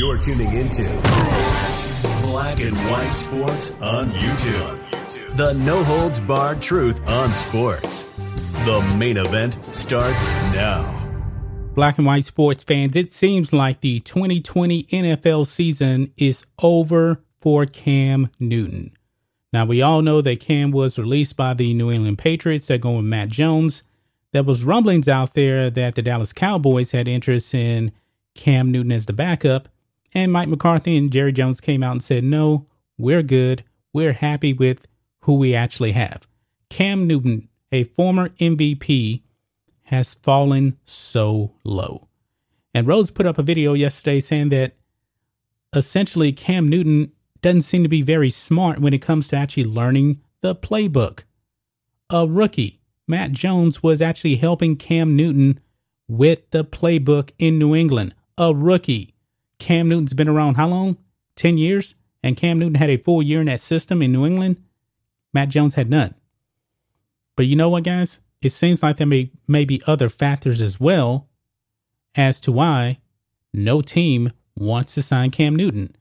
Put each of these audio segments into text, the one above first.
You're tuning into Black and White Sports on YouTube. The no holds barred truth on sports. The main event starts now. Black and white sports fans, it seems like the 2020 NFL season is over for Cam Newton. Now, we all know that Cam was released by the New England Patriots. They're going with Mac Jones. There was rumblings out there that the Dallas Cowboys had interest in Cam Newton as the backup. And Mike McCarthy and Jerry Jones came out and said, no, we're good. We're happy with who we actually have. Cam Newton, a former MVP, has fallen so low. And Rose put up a video yesterday saying that essentially Cam Newton doesn't seem to be very smart when it comes to actually learning the playbook. A rookie, Mac Jones, was actually helping Cam Newton with the playbook in New England. A rookie. Cam Newton's been around how long? 10 years? And Cam Newton had a full year in that system in New England? Mac Jones had none. But you know what, guys? it seems like there may, may be other factors as well as to why no team wants to sign Cam Newton.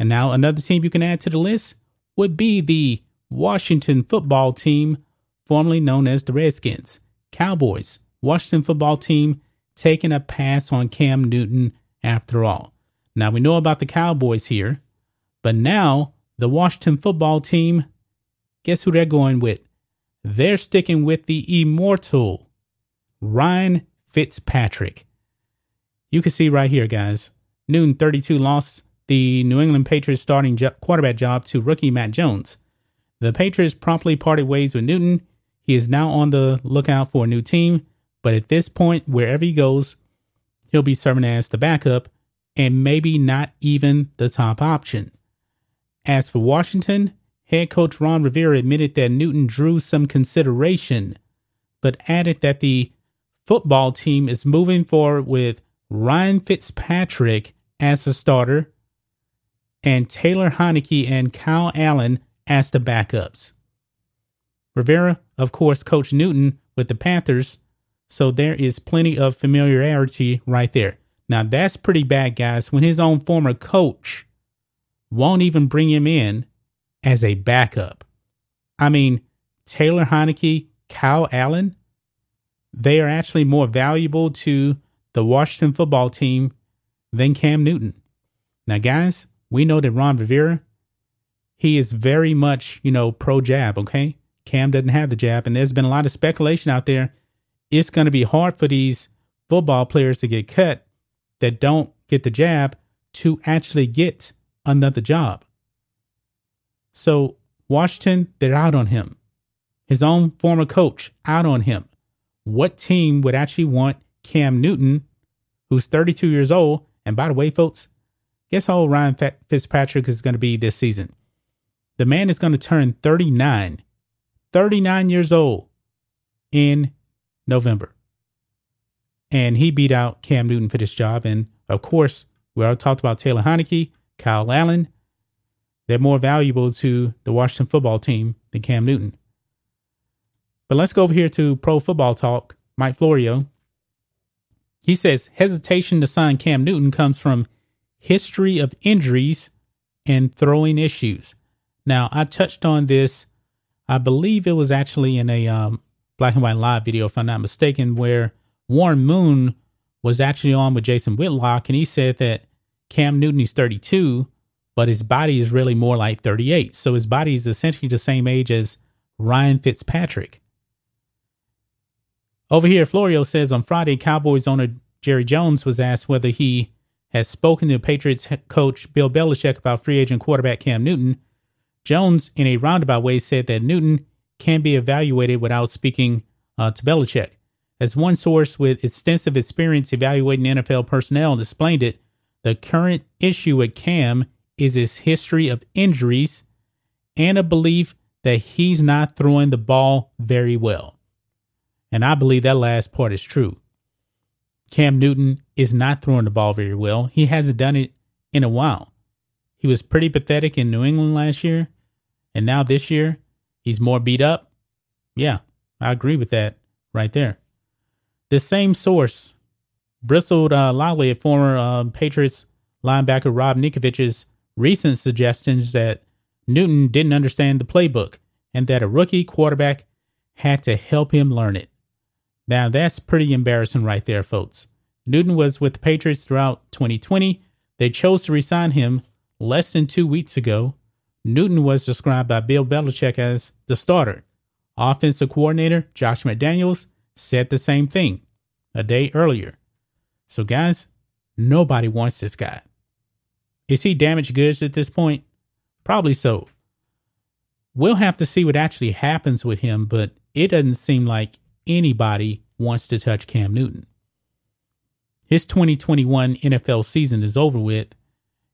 And now another team you can add to the list would be the Washington football team, formerly known as the Redskins. Cowboys, Washington football team taking a pass on Cam Newton after all. Now we know about the Cowboys here, but now the Washington football team, guess who they're going with? they're sticking with the immortal Ryan Fitzpatrick. You can see right here, guys. Newton 32 lost the New England Patriots starting jo- quarterback job to rookie Mac Jones. The Patriots promptly parted ways with Newton. He is now on the lookout for a new team, but at this point, wherever he goes, he'll be serving as the backup and maybe not even the top option. As for Washington, Head coach Ron Rivera admitted that Newton drew some consideration, but added that the football team is moving forward with Ryan Fitzpatrick as the starter and Taylor Heinicke and Kyle Allen as the backups. Rivera, of course, coached Newton with the Panthers, so there is plenty of familiarity right there. Now, that's pretty bad, guys, when his own former coach won't even bring him in as a backup. I mean, Taylor Heinicke, Kyle Allen, they are actually more valuable to the Washington football team than Cam Newton. Now, guys, we know that Ron Rivera, he is very much, you know, pro jab, okay? Cam doesn't have the jab, and there's been a lot of speculation out there. It's going to be hard for these football players to get cut that don't get the jab to actually get another job. So Washington, they're out on him. His own former coach out on him. What team would actually want Cam Newton, who's 32 years old? And by the way, folks, guess how old Ryan Fitzpatrick is going to be this season? The man is going to turn 39, 39 years old in November. And he beat out Cam Newton for this job. And of course, we already talked about Taylor Heinicke, Kyle Allen, they're more valuable to the Washington football team than Cam Newton. But let's go over here to Pro Football Talk. Mike Florio. He says hesitation to sign Cam Newton comes from history of injuries and throwing issues. Now, I touched on this. I believe it was actually in a um, black and white live video, if I'm not mistaken, where Warren Moon was actually on with Jason Whitlock, and he said that Cam Newton is 32, but his body is really more like 38. So his body is essentially the same age as Ryan Fitzpatrick. Over here, Florio says on Friday, Cowboys owner Jerry Jones was asked whether he has spoken to Patriots coach Bill Belichick about free agent quarterback Cam Newton. Jones, in a roundabout way, said that Newton can be evaluated without speaking uh, to Belichick. As one source with extensive experience evaluating NFL personnel explained it, the current issue with Cam is his history of injuries and a belief that he's not throwing the ball very well. And I believe that last part is true. Cam Newton is not throwing the ball very well. He hasn't done it in a while. He was pretty pathetic in New England last year. And now this year, he's more beat up. Yeah, I agree with that right there. The same source bristled uh, loudly at former uh, Patriots linebacker Rob Ninkovich's recent suggestions that Newton didn't understand the playbook and that a rookie quarterback had to help him learn it. Now, that's pretty embarrassing right there, folks. Newton was with the Patriots throughout 2020. They chose to resign him less than two weeks ago. Newton was described by Bill Belichick as the starter. Offensive coordinator Josh McDaniels said the same thing a day earlier. So, guys, nobody wants this guy. Is he damaged goods at this point? Probably so. We'll have to see what actually happens with him, but it doesn't seem like anybody wants to touch Cam Newton. His 2021 NFL season is over with,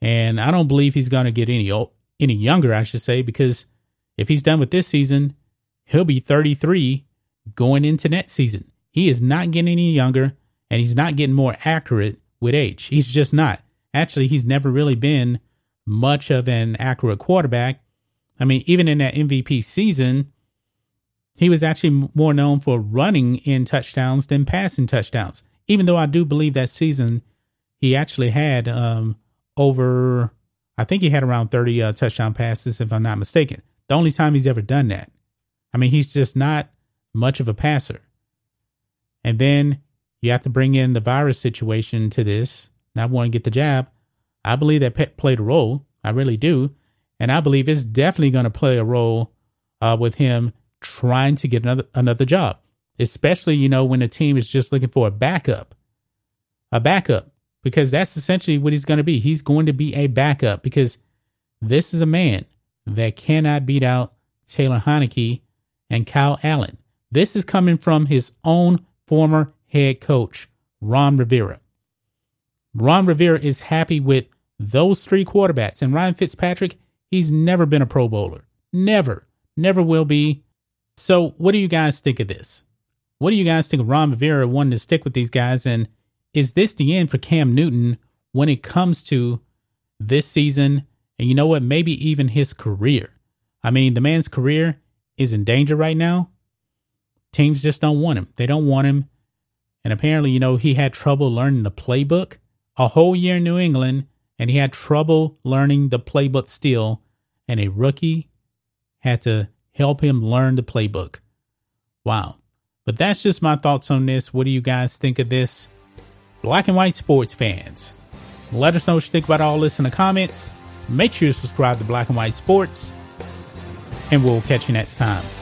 and I don't believe he's going to get any any younger, I should say, because if he's done with this season, he'll be 33 going into next season. He is not getting any younger, and he's not getting more accurate with age. He's just not. Actually, he's never really been much of an accurate quarterback. I mean, even in that MVP season, he was actually more known for running in touchdowns than passing touchdowns. Even though I do believe that season he actually had um, over, I think he had around 30 uh, touchdown passes, if I'm not mistaken. The only time he's ever done that. I mean, he's just not much of a passer. And then you have to bring in the virus situation to this. Not want to get the jab. I believe that Pet played a role. I really do. And I believe it's definitely going to play a role uh, with him trying to get another another job, especially you know when the team is just looking for a backup, a backup, because that's essentially what he's going to be. He's going to be a backup because this is a man that cannot beat out Taylor Heinicke and Kyle Allen. This is coming from his own former head coach, Ron Rivera. Ron Rivera is happy with those three quarterbacks. And Ryan Fitzpatrick, he's never been a Pro Bowler. Never. Never will be. So, what do you guys think of this? What do you guys think of Ron Rivera wanting to stick with these guys? And is this the end for Cam Newton when it comes to this season? And you know what? Maybe even his career. I mean, the man's career is in danger right now. Teams just don't want him. They don't want him. And apparently, you know, he had trouble learning the playbook a whole year in New England and he had trouble learning the playbook still. And a rookie had to help him learn the playbook. Wow. But that's just my thoughts on this. What do you guys think of this? Black and white sports fans. Let us know what you think about all this in the comments. Make sure you subscribe to Black and White Sports. And we'll catch you next time.